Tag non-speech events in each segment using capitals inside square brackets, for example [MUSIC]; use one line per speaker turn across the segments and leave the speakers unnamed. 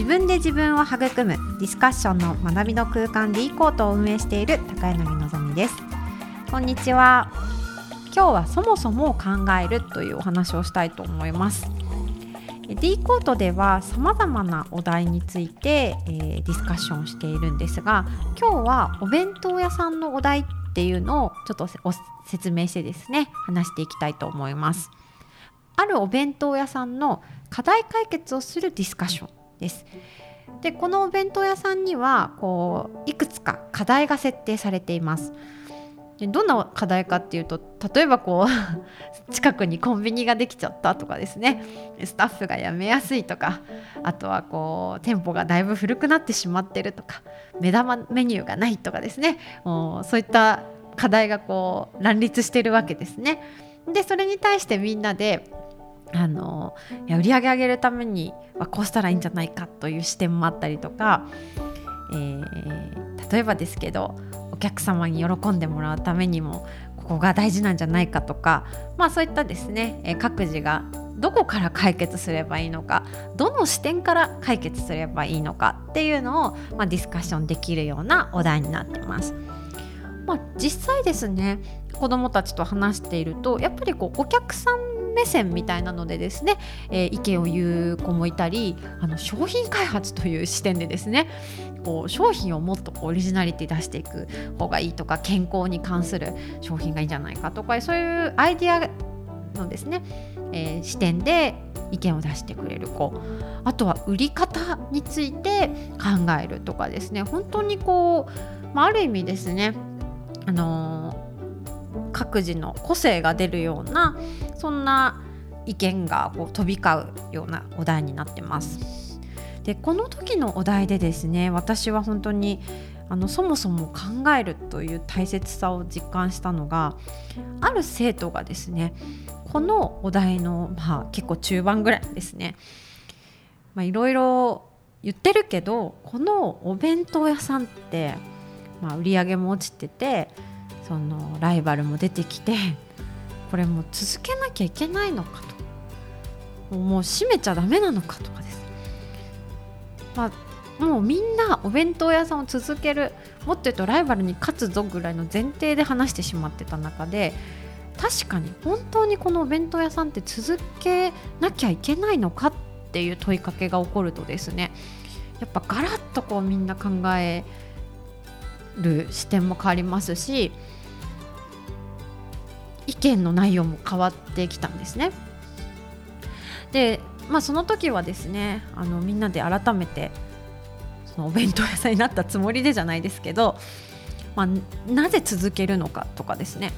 自分で自分を育むディスカッションの学びの空間 D コートを運営している高柳のぞみです。こんにちは。今日はそもそも考えるというお話をしたいと思います。D コートではさまざまなお題について、えー、ディスカッションしているんですが今日はお弁当屋さんのお題っていうのをちょっと説明してですね話していきたいと思います。あるお弁当屋さんの課題解決をするディスカッション。です。でこのお弁当屋さんにはこういくつか課題が設定されています。でどんな課題かっていうと例えばこう [LAUGHS] 近くにコンビニができちゃったとかですね。スタッフが辞めやすいとかあとはこう店舗がだいぶ古くなってしまってるとか目玉メニューがないとかですね。もうそういった課題がこう乱立してるわけですね。でそれに対してみんなであのいや売り上げ上げるためにはこうしたらいいんじゃないかという視点もあったりとか、えー、例えばですけどお客様に喜んでもらうためにもここが大事なんじゃないかとか、まあ、そういったですね、え各自がどこから解決すればいいのかどの視点から解決すればいいのかっていうのを、まあ、ディスカッションできるようなお題になってます。まあ、実際ですね子どもたちと話しているとやっぱりこうお客さん目線みたいなのでですね、えー、意見を言う子もいたりあの商品開発という視点でですねこう商品をもっとオリジナリティ出していく方がいいとか健康に関する商品がいいんじゃないかとかそういうアイデアのですね、えー、視点で意見を出してくれる子。あとは売り方について考えるとかですね。本当にこう、まあ、ある意味ですねあのー、各自の個性が出るようなそんな意見がこう飛び交うようなお題になってます。でこの時のお題でですね私は本当にあのそもそも考えるという大切さを実感したのがある生徒がですねこのお題の、まあ、結構中盤ぐらいですねいろいろ言ってるけどこのお弁当屋さんって、まあ、売り上げも落ちててそのライバルも出てきて [LAUGHS] これもう続けなきゃいけないのかと。もう閉めちゃダメなのかとかです、まあ、もうみんなお弁当屋さんを続けるもっと言うとライバルに勝つぞぐらいの前提で話してしまってた中で確かに本当にこのお弁当屋さんって続けなきゃいけないのかっていう問いかけが起こるとですねやっぱガラッとこうみんな考える視点も変わりますし意見の内容も変わってきたんですね。で、まあ、その時はですねあのみんなで改めてそのお弁当屋さんになったつもりでじゃないですけど、まあ、なぜ続けるのかとかですね、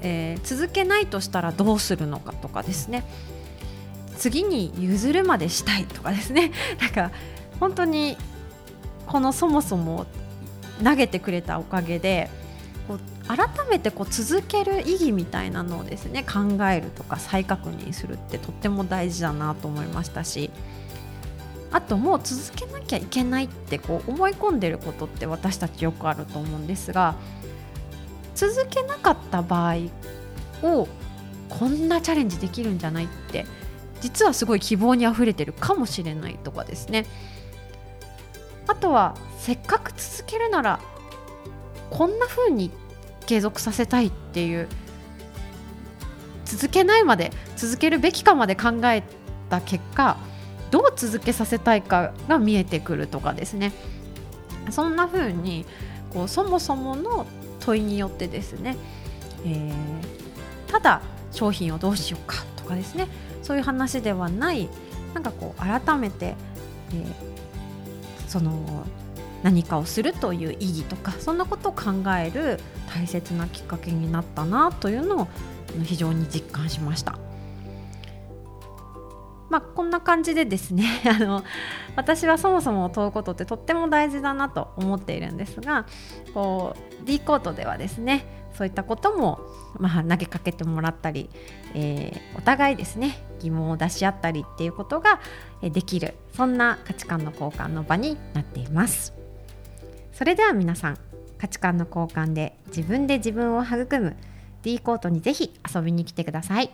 えー、続けないとしたらどうするのかとかですね。次に譲るまでしたいとかですね。[LAUGHS] なんか本当にこのそもそも投げてくれたおかげでこう改めてこう続ける意義みたいなのをですね考えるとか再確認するってとっても大事だなと思いましたしあともう続けなきゃいけないってこう思い込んでることって私たちよくあると思うんですが続けなかった場合をこんなチャレンジできるんじゃないって実はすごい希望にあふれてるかもしれないとかですね。あとはせっかく続けるならこんな風に継続させたいっていう続けないまで続けるべきかまで考えた結果どう続けさせたいかが見えてくるとかですね。そんな風にこうそもそもの問いによってですね、えー、ただ商品をどうしようかとかですねそういう話ではないなんかこう改めて、えー、その何かをするという意義とかそんなことを考える大切なきっかけになったなというのを非常に実感しました。まあ、こんな感じでですね [LAUGHS] あの私はそもそも問うことってとっても大事だなと思っているんですがこう D コートではですねそういったことも、まあ、投げかけてもらったり、えー、お互いですね疑問を出し合ったりっていうことができるそんな価値観の交換の場になっています。それでは皆さん価値観の交換で自分で自分を育む D コートにぜひ遊びに来てください。